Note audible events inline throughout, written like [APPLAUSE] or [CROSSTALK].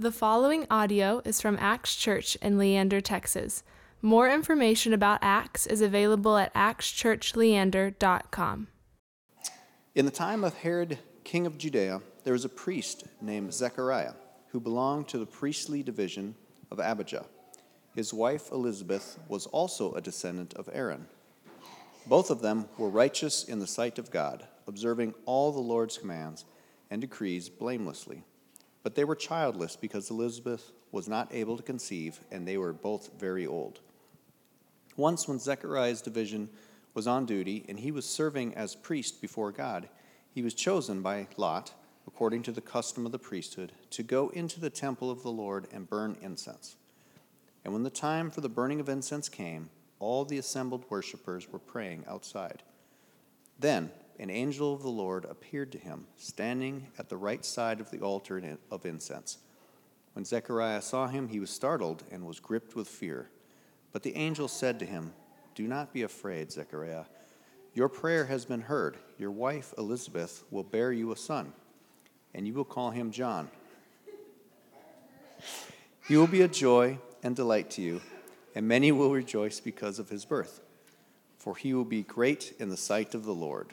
The following audio is from Acts Church in Leander, Texas. More information about Acts is available at actschurchleander.com. In the time of Herod, king of Judea, there was a priest named Zechariah who belonged to the priestly division of Abijah. His wife Elizabeth was also a descendant of Aaron. Both of them were righteous in the sight of God, observing all the Lord's commands and decrees blamelessly. But they were childless because Elizabeth was not able to conceive, and they were both very old. Once, when Zechariah's division was on duty and he was serving as priest before God, he was chosen by Lot, according to the custom of the priesthood, to go into the temple of the Lord and burn incense. And when the time for the burning of incense came, all the assembled worshippers were praying outside. Then, an angel of the Lord appeared to him, standing at the right side of the altar of incense. When Zechariah saw him, he was startled and was gripped with fear. But the angel said to him, Do not be afraid, Zechariah. Your prayer has been heard. Your wife, Elizabeth, will bear you a son, and you will call him John. He will be a joy and delight to you, and many will rejoice because of his birth, for he will be great in the sight of the Lord.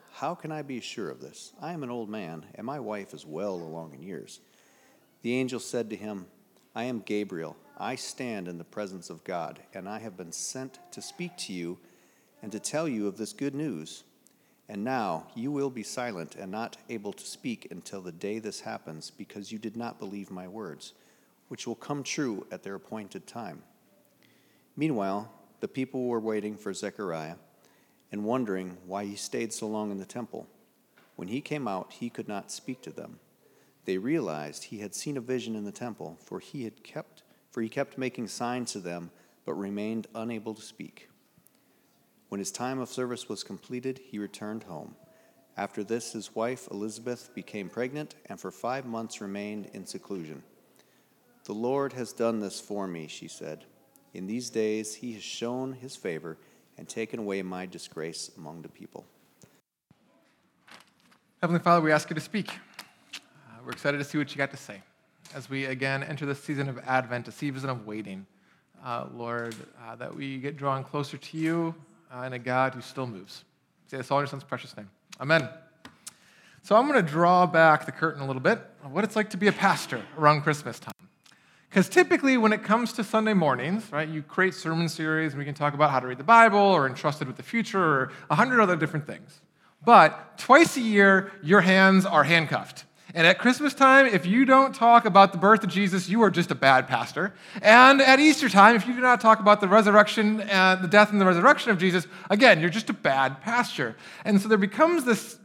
how can I be sure of this? I am an old man, and my wife is well along in years. The angel said to him, I am Gabriel. I stand in the presence of God, and I have been sent to speak to you and to tell you of this good news. And now you will be silent and not able to speak until the day this happens, because you did not believe my words, which will come true at their appointed time. Meanwhile, the people were waiting for Zechariah and wondering why he stayed so long in the temple. When he came out, he could not speak to them. They realized he had seen a vision in the temple, for he had kept for he kept making signs to them, but remained unable to speak. When his time of service was completed, he returned home. After this, his wife Elizabeth became pregnant and for five months remained in seclusion. The Lord has done this for me, she said. In these days, he has shown his favor and taken away my disgrace among the people. Heavenly Father, we ask you to speak. Uh, we're excited to see what you got to say as we again enter this season of Advent, a season of waiting. Uh, Lord, uh, that we get drawn closer to you uh, and a God who still moves. Say this all in your son's precious name. Amen. So I'm going to draw back the curtain a little bit of what it's like to be a pastor around Christmas time. Because typically, when it comes to Sunday mornings, right, you create sermon series and we can talk about how to read the Bible or entrusted with the future or a hundred other different things. But twice a year, your hands are handcuffed. And at Christmas time, if you don't talk about the birth of Jesus, you are just a bad pastor. And at Easter time, if you do not talk about the resurrection and the death and the resurrection of Jesus, again, you're just a bad pastor. And so there becomes this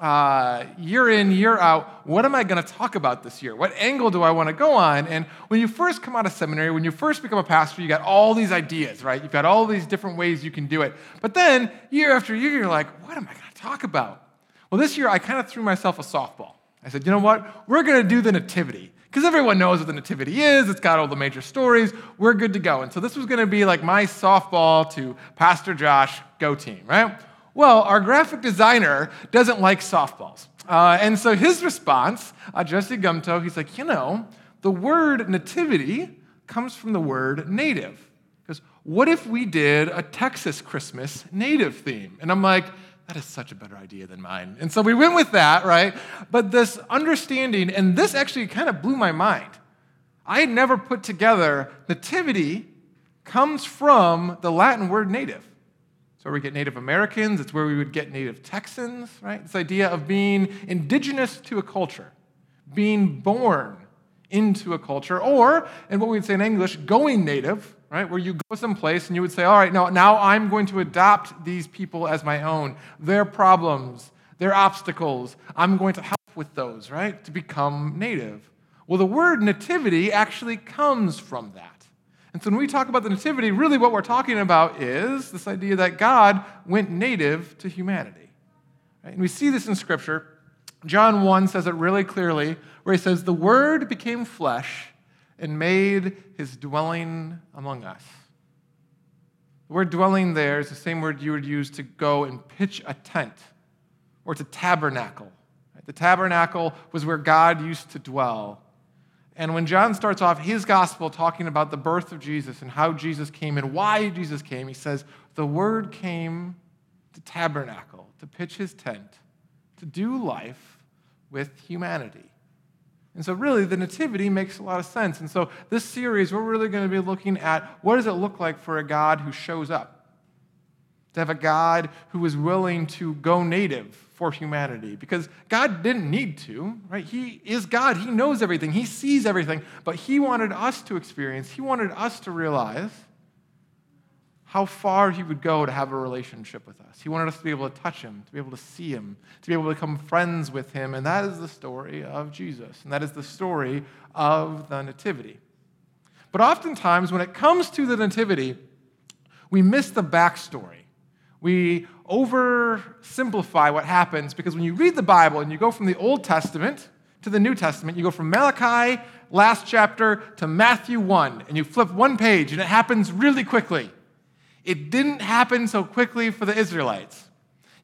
uh, year in, year out, what am I going to talk about this year? What angle do I want to go on? And when you first come out of seminary, when you first become a pastor, you got all these ideas, right? You've got all these different ways you can do it. But then, year after year, you're like, what am I going to talk about? Well, this year, I kind of threw myself a softball. I said, you know what? We're going to do the Nativity. Because everyone knows what the Nativity is, it's got all the major stories. We're good to go. And so this was going to be like my softball to Pastor Josh, go team, right? Well, our graphic designer doesn't like softballs. Uh, and so his response, uh, Jesse Gumto, he's like, you know, the word nativity comes from the word native. Because what if we did a Texas Christmas native theme? And I'm like, that is such a better idea than mine. And so we went with that, right? But this understanding, and this actually kind of blew my mind. I had never put together nativity comes from the Latin word native where we get Native Americans, it's where we would get Native Texans, right? This idea of being indigenous to a culture, being born into a culture, or, and what we'd say in English, going native, right? Where you go someplace and you would say, all right, now, now I'm going to adopt these people as my own, their problems, their obstacles, I'm going to help with those, right? To become native. Well, the word nativity actually comes from that. And so when we talk about the nativity, really what we're talking about is this idea that God went native to humanity. Right? And we see this in Scripture. John 1 says it really clearly, where he says, The Word became flesh and made his dwelling among us. The word dwelling there is the same word you would use to go and pitch a tent or to tabernacle. The tabernacle was where God used to dwell. And when John starts off his gospel talking about the birth of Jesus and how Jesus came and why Jesus came, he says, The Word came to tabernacle, to pitch his tent, to do life with humanity. And so, really, the Nativity makes a lot of sense. And so, this series, we're really going to be looking at what does it look like for a God who shows up? To have a God who was willing to go native for humanity. Because God didn't need to, right? He is God. He knows everything, He sees everything. But He wanted us to experience, He wanted us to realize how far he would go to have a relationship with us. He wanted us to be able to touch him, to be able to see him, to be able to become friends with him. And that is the story of Jesus. And that is the story of the Nativity. But oftentimes, when it comes to the Nativity, we miss the backstory. We oversimplify what happens because when you read the Bible and you go from the Old Testament to the New Testament, you go from Malachi, last chapter, to Matthew 1, and you flip one page, and it happens really quickly. It didn't happen so quickly for the Israelites.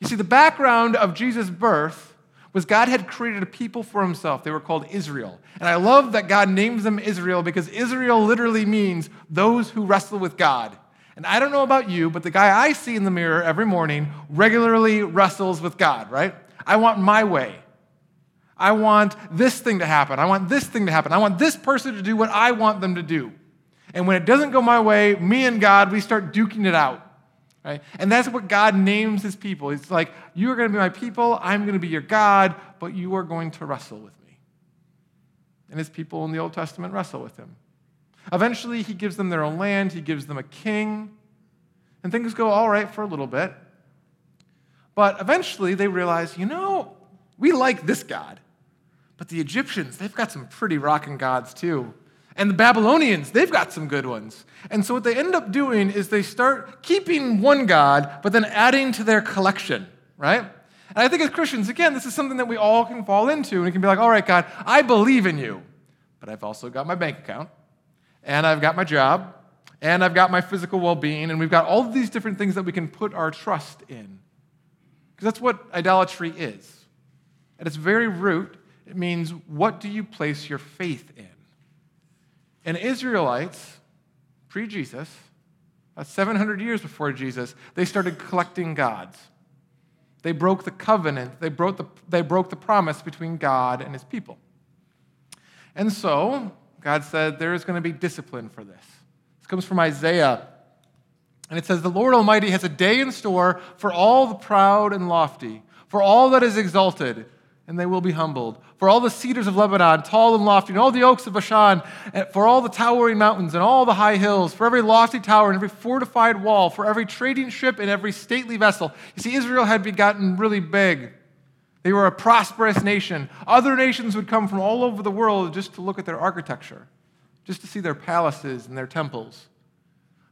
You see, the background of Jesus' birth was God had created a people for himself. They were called Israel. And I love that God names them Israel because Israel literally means those who wrestle with God. And I don't know about you, but the guy I see in the mirror every morning regularly wrestles with God, right? I want my way. I want this thing to happen. I want this thing to happen. I want this person to do what I want them to do. And when it doesn't go my way, me and God, we start duking it out. Right? And that's what God names his people. It's like, you are going to be my people, I'm going to be your God, but you are going to wrestle with me. And his people in the Old Testament wrestle with him. Eventually, he gives them their own land, he gives them a king, and things go all right for a little bit. But eventually, they realize, you know, we like this God, but the Egyptians, they've got some pretty rocking gods too. And the Babylonians, they've got some good ones. And so what they end up doing is they start keeping one God, but then adding to their collection, right? And I think as Christians, again, this is something that we all can fall into. And we can be like, all right, God, I believe in you, but I've also got my bank account, and I've got my job, and I've got my physical well being, and we've got all of these different things that we can put our trust in. Because that's what idolatry is. At its very root, it means what do you place your faith in? And Israelites, pre Jesus, about 700 years before Jesus, they started collecting gods. They broke the covenant, they broke the, they broke the promise between God and his people. And so, God said, there is going to be discipline for this. This comes from Isaiah. And it says, The Lord Almighty has a day in store for all the proud and lofty, for all that is exalted and they will be humbled. For all the cedars of Lebanon, tall and lofty, and all the oaks of Bashan, for all the towering mountains and all the high hills, for every lofty tower and every fortified wall, for every trading ship and every stately vessel. You see, Israel had gotten really big. They were a prosperous nation. Other nations would come from all over the world just to look at their architecture, just to see their palaces and their temples.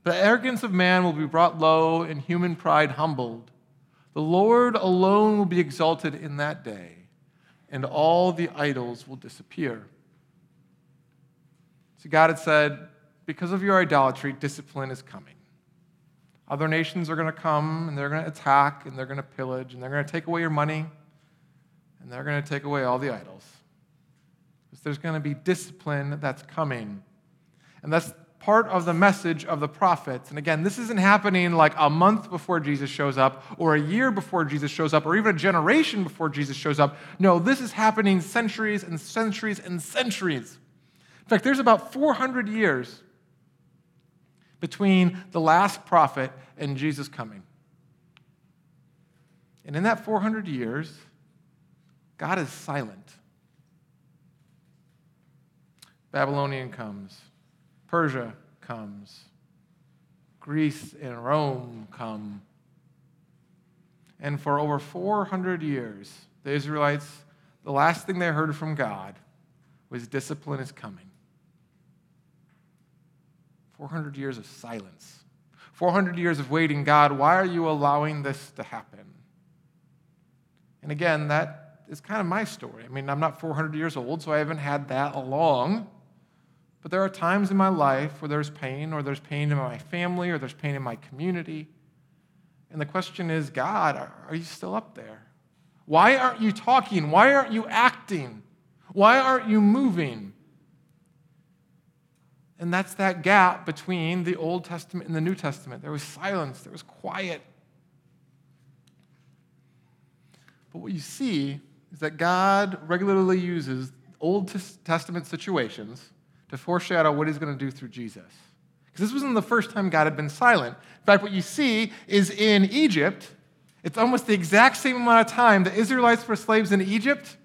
The arrogance of man will be brought low and human pride humbled. The Lord alone will be exalted in that day and all the idols will disappear. So God had said, because of your idolatry, discipline is coming. Other nations are going to come and they're going to attack and they're going to pillage and they're going to take away your money and they're going to take away all the idols. Because there's going to be discipline that's coming. And that's part of the message of the prophets. And again, this isn't happening like a month before Jesus shows up, or a year before Jesus shows up, or even a generation before Jesus shows up. No, this is happening centuries and centuries and centuries. In fact, there's about 400 years between the last prophet and Jesus coming. And in that 400 years, God is silent. Babylonian comes. Persia comes, Greece and Rome come. And for over 400 years, the Israelites, the last thing they heard from God was discipline is coming. 400 years of silence. 400 years of waiting. God, why are you allowing this to happen? And again, that is kind of my story. I mean, I'm not 400 years old, so I haven't had that along. But there are times in my life where there's pain, or there's pain in my family, or there's pain in my community. And the question is God, are you still up there? Why aren't you talking? Why aren't you acting? Why aren't you moving? And that's that gap between the Old Testament and the New Testament. There was silence, there was quiet. But what you see is that God regularly uses Old Testament situations to foreshadow what he's going to do through Jesus. Because this wasn't the first time God had been silent. In fact, what you see is in Egypt, it's almost the exact same amount of time the Israelites were slaves in Egypt,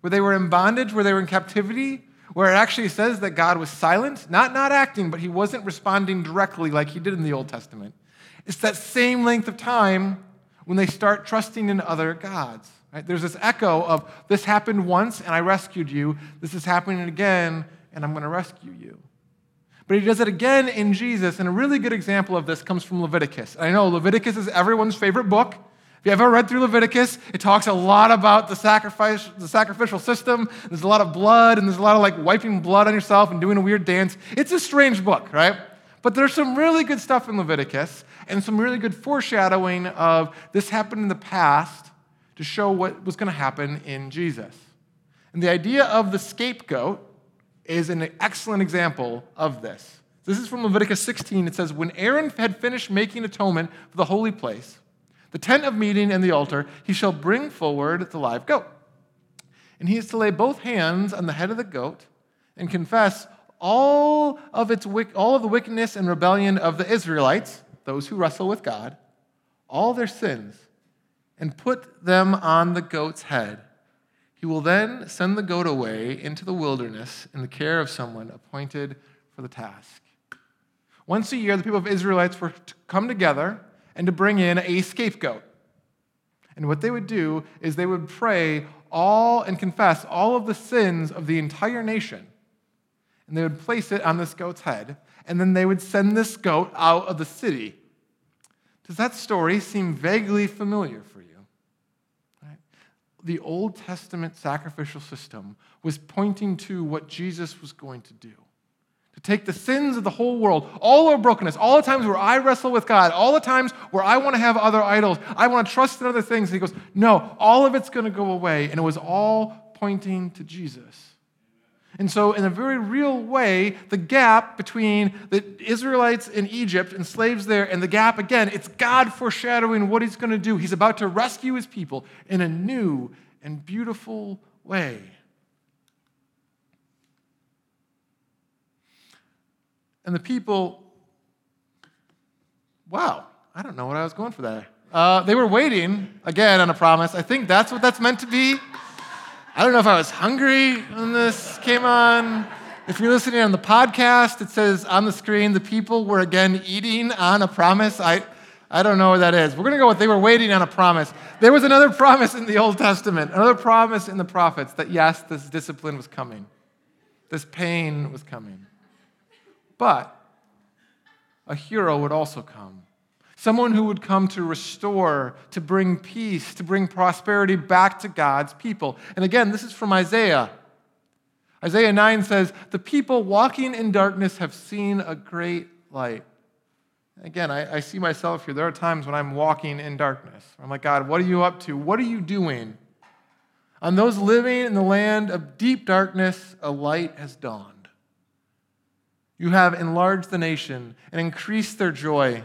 where they were in bondage, where they were in captivity, where it actually says that God was silent, not not acting, but he wasn't responding directly like he did in the Old Testament. It's that same length of time when they start trusting in other gods. Right? There's this echo of this happened once and I rescued you. This is happening again and I'm going to rescue you. But he does it again in Jesus, and a really good example of this comes from Leviticus. I know Leviticus is everyone's favorite book. If you ever read through Leviticus, it talks a lot about the sacrifice, the sacrificial system. There's a lot of blood, and there's a lot of like wiping blood on yourself and doing a weird dance. It's a strange book, right? But there's some really good stuff in Leviticus and some really good foreshadowing of this happened in the past to show what was going to happen in Jesus. And the idea of the scapegoat is an excellent example of this. This is from Leviticus 16. It says, When Aaron had finished making atonement for the holy place, the tent of meeting and the altar, he shall bring forward the live goat. And he is to lay both hands on the head of the goat and confess all of, its, all of the wickedness and rebellion of the Israelites, those who wrestle with God, all their sins, and put them on the goat's head. He will then send the goat away into the wilderness in the care of someone appointed for the task. Once a year, the people of Israelites were to come together and to bring in a scapegoat. And what they would do is they would pray all and confess all of the sins of the entire nation. And they would place it on this goat's head, and then they would send this goat out of the city. Does that story seem vaguely familiar for you? The Old Testament sacrificial system was pointing to what Jesus was going to do to take the sins of the whole world, all our brokenness, all the times where I wrestle with God, all the times where I want to have other idols, I want to trust in other things. And he goes, No, all of it's going to go away. And it was all pointing to Jesus. And so, in a very real way, the gap between the Israelites in Egypt and slaves there, and the gap again, it's God foreshadowing what he's going to do. He's about to rescue his people in a new and beautiful way. And the people, wow, I don't know what I was going for there. Uh, they were waiting, again, on a promise. I think that's what that's meant to be. I don't know if I was hungry when this came on. If you're listening on the podcast, it says on the screen, the people were again eating on a promise. I, I don't know what that is. We're going to go with they were waiting on a promise. There was another [LAUGHS] promise in the Old Testament, another promise in the prophets that yes, this discipline was coming, this pain was coming. But a hero would also come. Someone who would come to restore, to bring peace, to bring prosperity back to God's people. And again, this is from Isaiah. Isaiah 9 says, The people walking in darkness have seen a great light. Again, I, I, see myself here. There are times when I'm walking in darkness. I'm like, God, what are you up to? What are you doing? On those living in the land of deep darkness, a light has dawned. You have enlarged the nation and increased their joy.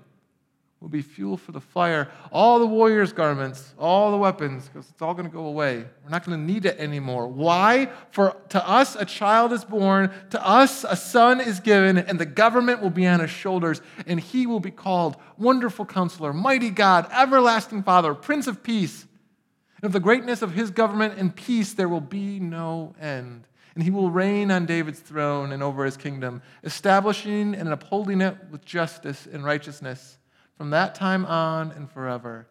will be fuel for the fire. All the warriors' garments, all the weapons, because it's all going to go away. We're not going to need it anymore. Why? For to us a child is born, to us a son is given, and the government will be on his shoulders, and he will be called Wonderful Counselor, Mighty God, Everlasting Father, Prince of Peace. And of the greatness of his government and peace there will be no end. And he will reign on David's throne and over his kingdom, establishing and upholding it with justice and righteousness from that time on and forever.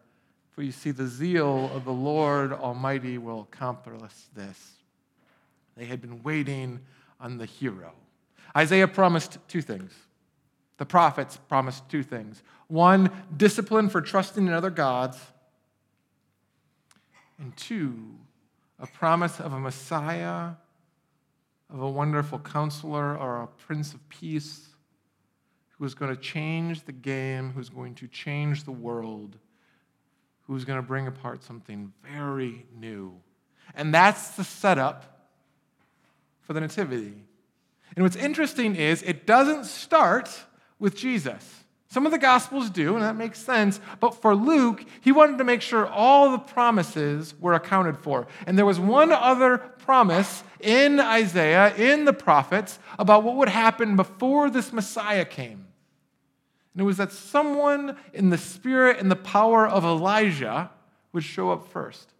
For you see, the zeal of the Lord Almighty will accomplish this. They had been waiting on the hero. Isaiah promised two things. The prophets promised two things one, discipline for trusting in other gods, and two, a promise of a Messiah, of a wonderful counselor or a prince of peace who is going to change the game, who's going to change the world, who's going to bring apart something very new. And that's the setup for the Nativity. And what's interesting is it doesn't start with Jesus. Some of the Gospels do, and that makes sense. But for Luke, he wanted to make sure all the promises were accounted for. And there was one other promise in Isaiah, in the prophets, about what would happen before this Messiah came. And it was that someone in the spirit and the power of Elijah would show up first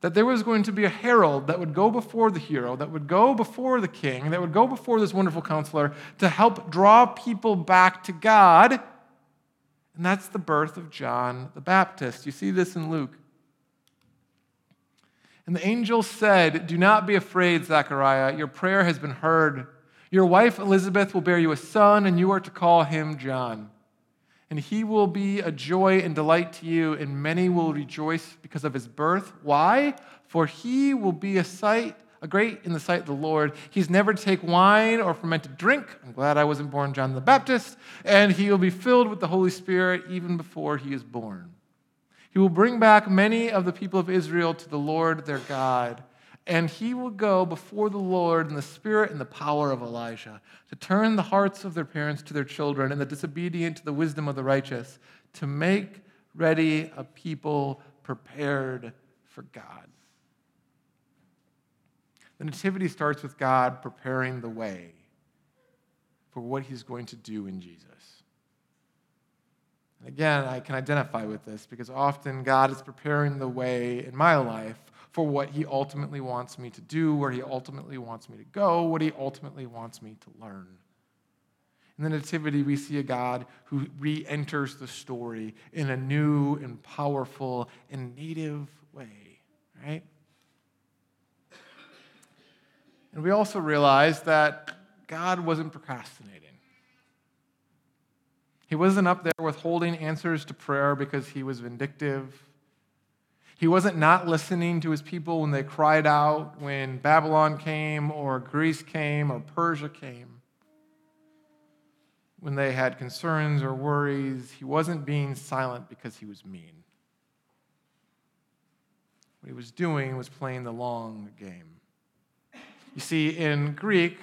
that there was going to be a herald that would go before the hero, that would go before the king, that would go before this wonderful counselor to help draw people back to God. And that's the birth of John the Baptist. You see this in Luke. And the angel said, Do not be afraid, Zechariah. Your prayer has been heard. Your wife Elizabeth will bear you a son, and you are to call him John and he will be a joy and delight to you, and many will rejoice because of his birth. Why? For he will be a sight, a great in the sight of the Lord. He's never to take wine or fermented drink. I'm glad I wasn't born John the Baptist. And he will be filled with the Holy Spirit even before he is born. He will bring back many of the people of Israel to the Lord their God and he will go before the Lord in the spirit and the power of Elijah to turn the hearts of their parents to their children and the disobedient to the wisdom of the righteous, to make ready a people prepared for God. The Nativity starts with God preparing the way for what he's going to do in Jesus. And again, I can identify with this because often God is preparing the way in my life for what he ultimately wants me to do, where he ultimately wants me to go, what he ultimately wants me to learn. In the Nativity, we see a God who re enters the story in a new and powerful and native way, right? And we also realize that God wasn't procrastinating. He wasn't up there withholding answers to prayer because he was vindictive he wasn't not listening to his people when they cried out when Babylon came or Greece came or Persia came. When they had concerns or worries, he wasn't being silent because he was mean. What he was doing was playing the long game. You see, in Greek,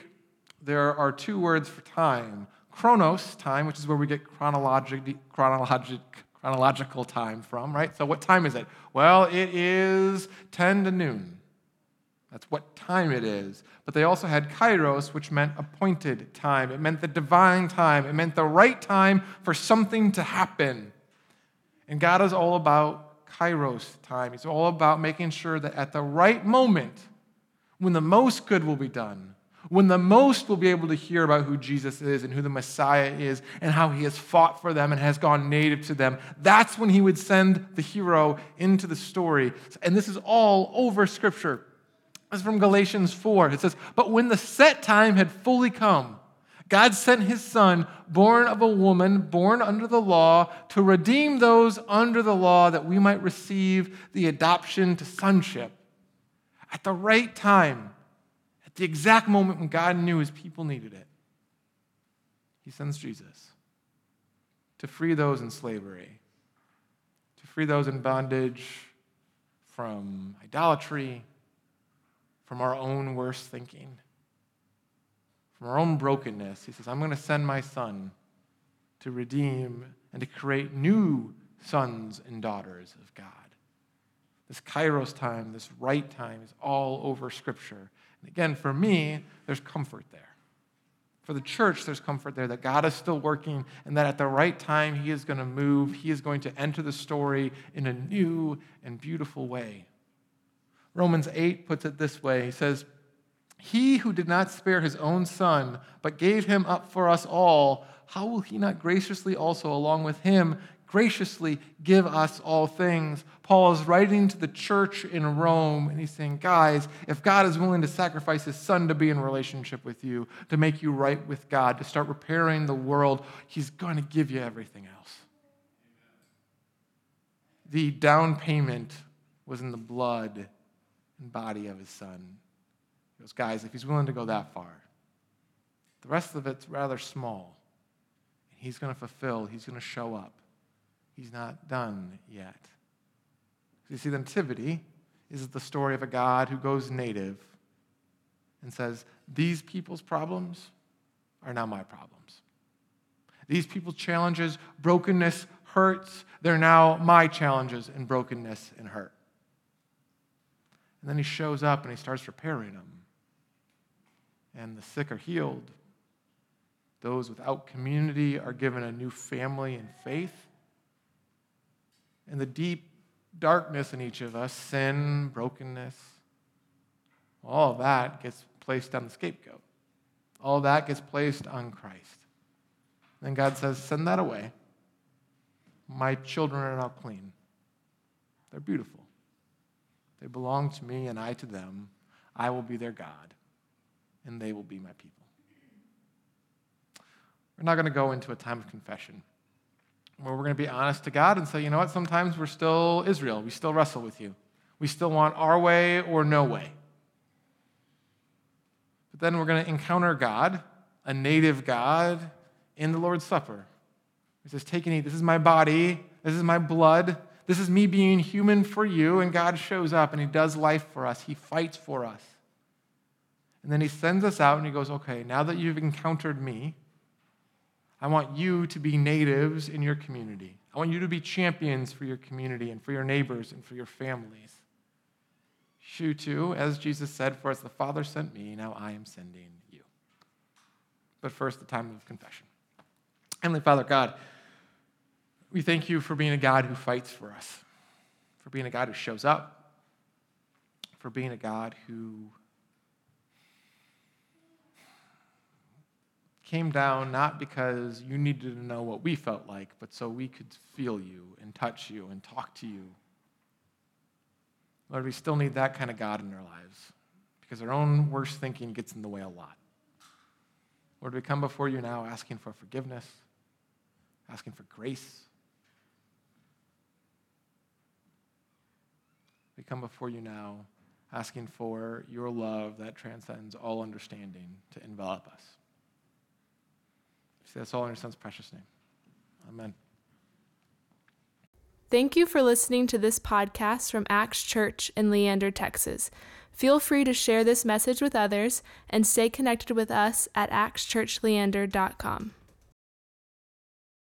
there are two words for time chronos, time, which is where we get chronologic, chronologic, chronological time from, right? So, what time is it? Well, it is 10 to noon. That's what time it is. But they also had kairos, which meant appointed time. It meant the divine time. It meant the right time for something to happen. And God is all about kairos time. He's all about making sure that at the right moment, when the most good will be done, when the most will be able to hear about who Jesus is and who the Messiah is and how he has fought for them and has gone native to them, that's when he would send the hero into the story. And this is all over Scripture. This is from Galatians 4. It says, But when the set time had fully come, God sent his son, born of a woman, born under the law, to redeem those under the law that we might receive the adoption to sonship. At the right time, the exact moment when God knew his people needed it, he sends Jesus to free those in slavery, to free those in bondage from idolatry, from our own worst thinking, from our own brokenness. He says, I'm going to send my son to redeem and to create new sons and daughters of God. This kairos time, this right time, is all over Scripture. And again, for me, there's comfort there. For the church, there's comfort there that God is still working and that at the right time, He is going to move. He is going to enter the story in a new and beautiful way. Romans 8 puts it this way He says, He who did not spare his own son, but gave him up for us all, how will he not graciously also, along with him, graciously give us all things? Paul is writing to the church in Rome, and he's saying, Guys, if God is willing to sacrifice his son to be in relationship with you, to make you right with God, to start repairing the world, he's going to give you everything else. The down payment was in the blood and body of his son. He goes, Guys, if he's willing to go that far, the rest of it's rather small. He's going to fulfill, he's going to show up. He's not done yet. You see, the Nativity is the story of a God who goes native and says, These people's problems are now my problems. These people's challenges, brokenness, hurts, they're now my challenges and brokenness and hurt. And then he shows up and he starts repairing them. And the sick are healed. Those without community are given a new family and faith. And the deep darkness in each of us, sin, brokenness, all that gets placed on the scapegoat. All that gets placed on Christ. Then God says, Send that away. My children are now clean. They're beautiful. They belong to me and I to them. I will be their God, and they will be my people. We're not going to go into a time of confession where we're going to be honest to God and say, you know what, sometimes we're still Israel. We still wrestle with you. We still want our way or no way. But then we're going to encounter God, a native God, in the Lord's Supper. He says, Take and eat. This is my body. This is my blood. This is me being human for you. And God shows up and He does life for us. He fights for us. And then He sends us out and He goes, Okay, now that you've encountered me, I want you to be natives in your community. I want you to be champions for your community and for your neighbors and for your families. You too, as Jesus said, For as the Father sent me, now I am sending you. But first, the time of confession. Heavenly Father, God, we thank you for being a God who fights for us, for being a God who shows up, for being a God who came down not because you needed to know what we felt like, but so we could feel you and touch you and talk to you. Lord, we still need that kind of God in our lives because our own worst thinking gets in the way a lot. Lord, we come before you now asking for forgiveness, asking for grace. We come before you now asking for your love that transcends all understanding to envelop us. Say that's all in your son's precious name. Amen. Thank you for listening to this podcast from Acts Church in Leander, Texas. Feel free to share this message with others and stay connected with us at actschurchleander.com.